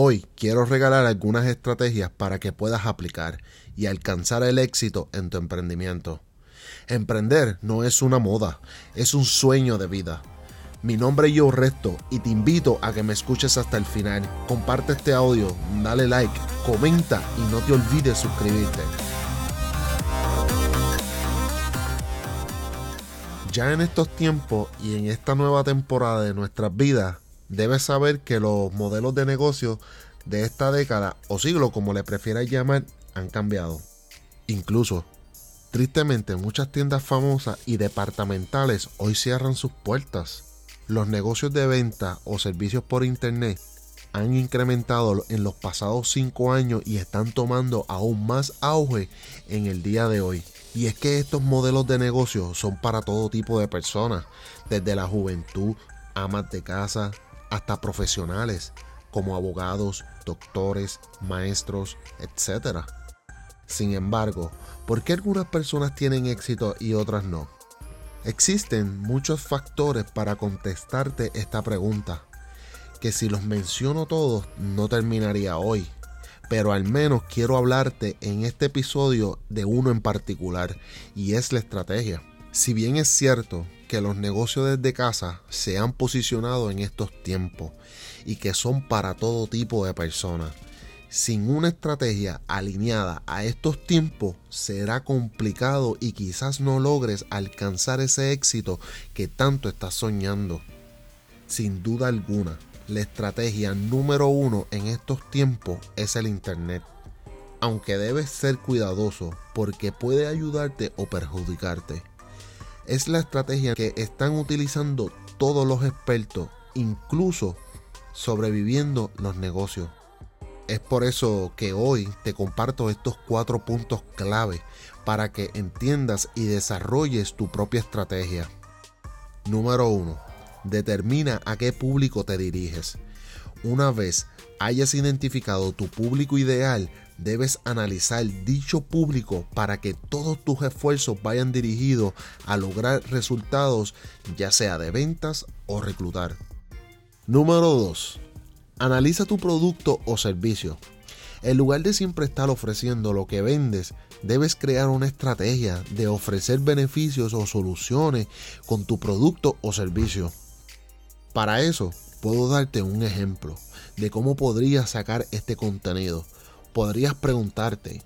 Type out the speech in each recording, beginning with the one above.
Hoy quiero regalar algunas estrategias para que puedas aplicar y alcanzar el éxito en tu emprendimiento. Emprender no es una moda, es un sueño de vida. Mi nombre es Joe Resto y te invito a que me escuches hasta el final. Comparte este audio, dale like, comenta y no te olvides suscribirte. Ya en estos tiempos y en esta nueva temporada de nuestras vidas, debes saber que los modelos de negocio de esta década o siglo, como le prefieras llamar, han cambiado. Incluso, tristemente, muchas tiendas famosas y departamentales hoy cierran sus puertas. Los negocios de venta o servicios por internet han incrementado en los pasados cinco años y están tomando aún más auge en el día de hoy. Y es que estos modelos de negocio son para todo tipo de personas, desde la juventud, amas de casa, hasta profesionales como abogados, doctores, maestros, etc. Sin embargo, ¿por qué algunas personas tienen éxito y otras no? Existen muchos factores para contestarte esta pregunta, que si los menciono todos no terminaría hoy, pero al menos quiero hablarte en este episodio de uno en particular, y es la estrategia. Si bien es cierto que los negocios desde casa se han posicionado en estos tiempos y que son para todo tipo de personas. Sin una estrategia alineada a estos tiempos será complicado y quizás no logres alcanzar ese éxito que tanto estás soñando. Sin duda alguna, la estrategia número uno en estos tiempos es el Internet. Aunque debes ser cuidadoso porque puede ayudarte o perjudicarte es la estrategia que están utilizando todos los expertos, incluso sobreviviendo los negocios. Es por eso que hoy te comparto estos cuatro puntos clave para que entiendas y desarrolles tu propia estrategia. Número 1. Determina a qué público te diriges. Una vez hayas identificado tu público ideal, debes analizar dicho público para que todos tus esfuerzos vayan dirigidos a lograr resultados ya sea de ventas o reclutar. Número 2. Analiza tu producto o servicio. En lugar de siempre estar ofreciendo lo que vendes, debes crear una estrategia de ofrecer beneficios o soluciones con tu producto o servicio. Para eso, puedo darte un ejemplo de cómo podrías sacar este contenido podrías preguntarte,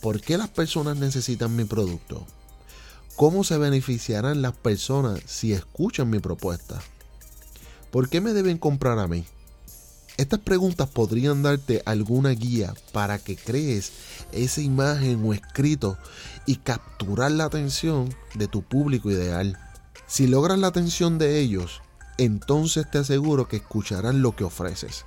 ¿por qué las personas necesitan mi producto? ¿Cómo se beneficiarán las personas si escuchan mi propuesta? ¿Por qué me deben comprar a mí? Estas preguntas podrían darte alguna guía para que crees esa imagen o escrito y capturar la atención de tu público ideal. Si logras la atención de ellos, entonces te aseguro que escucharán lo que ofreces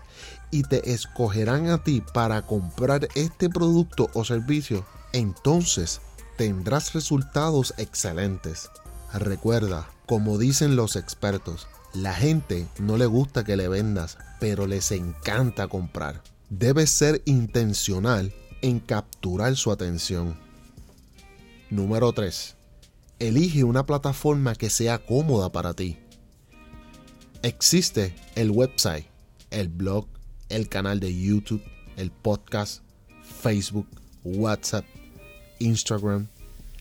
y te escogerán a ti para comprar este producto o servicio, entonces tendrás resultados excelentes. Recuerda, como dicen los expertos, la gente no le gusta que le vendas, pero les encanta comprar. Debes ser intencional en capturar su atención. Número 3. Elige una plataforma que sea cómoda para ti. Existe el website, el blog, el canal de YouTube, el podcast, Facebook, WhatsApp, Instagram,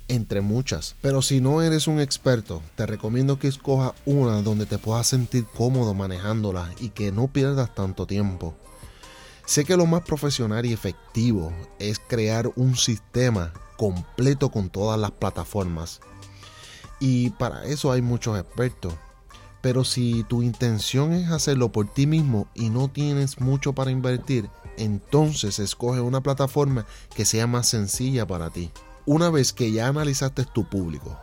entre muchas. Pero si no eres un experto, te recomiendo que escojas una donde te puedas sentir cómodo manejándola y que no pierdas tanto tiempo. Sé que lo más profesional y efectivo es crear un sistema completo con todas las plataformas. Y para eso hay muchos expertos. Pero si tu intención es hacerlo por ti mismo y no tienes mucho para invertir, entonces escoge una plataforma que sea más sencilla para ti. Una vez que ya analizaste tu público,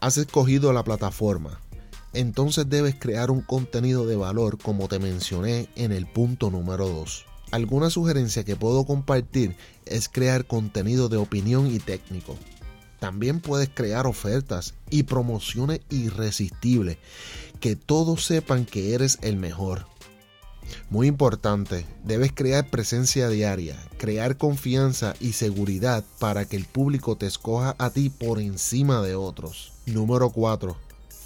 has escogido la plataforma, entonces debes crear un contenido de valor como te mencioné en el punto número 2. Alguna sugerencia que puedo compartir es crear contenido de opinión y técnico. También puedes crear ofertas y promociones irresistibles que todos sepan que eres el mejor. Muy importante, debes crear presencia diaria, crear confianza y seguridad para que el público te escoja a ti por encima de otros. Número 4.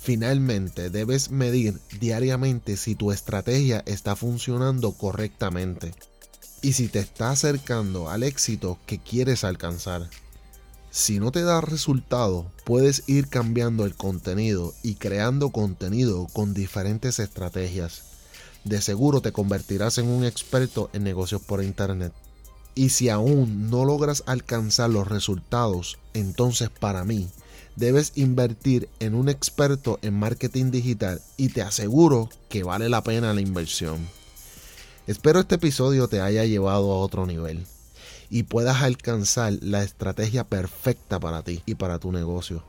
Finalmente, debes medir diariamente si tu estrategia está funcionando correctamente. y si te está acercando al éxito que quieres alcanzar. Si no te da resultado, puedes ir cambiando el contenido y creando contenido con diferentes estrategias. De seguro te convertirás en un experto en negocios por internet. Y si aún no logras alcanzar los resultados, entonces para mí debes invertir en un experto en marketing digital y te aseguro que vale la pena la inversión. Espero este episodio te haya llevado a otro nivel y puedas alcanzar la estrategia perfecta para ti y para tu negocio.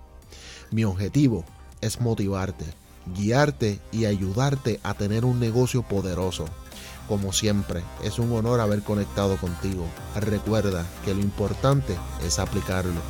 Mi objetivo es motivarte, guiarte y ayudarte a tener un negocio poderoso. Como siempre, es un honor haber conectado contigo. Recuerda que lo importante es aplicarlo.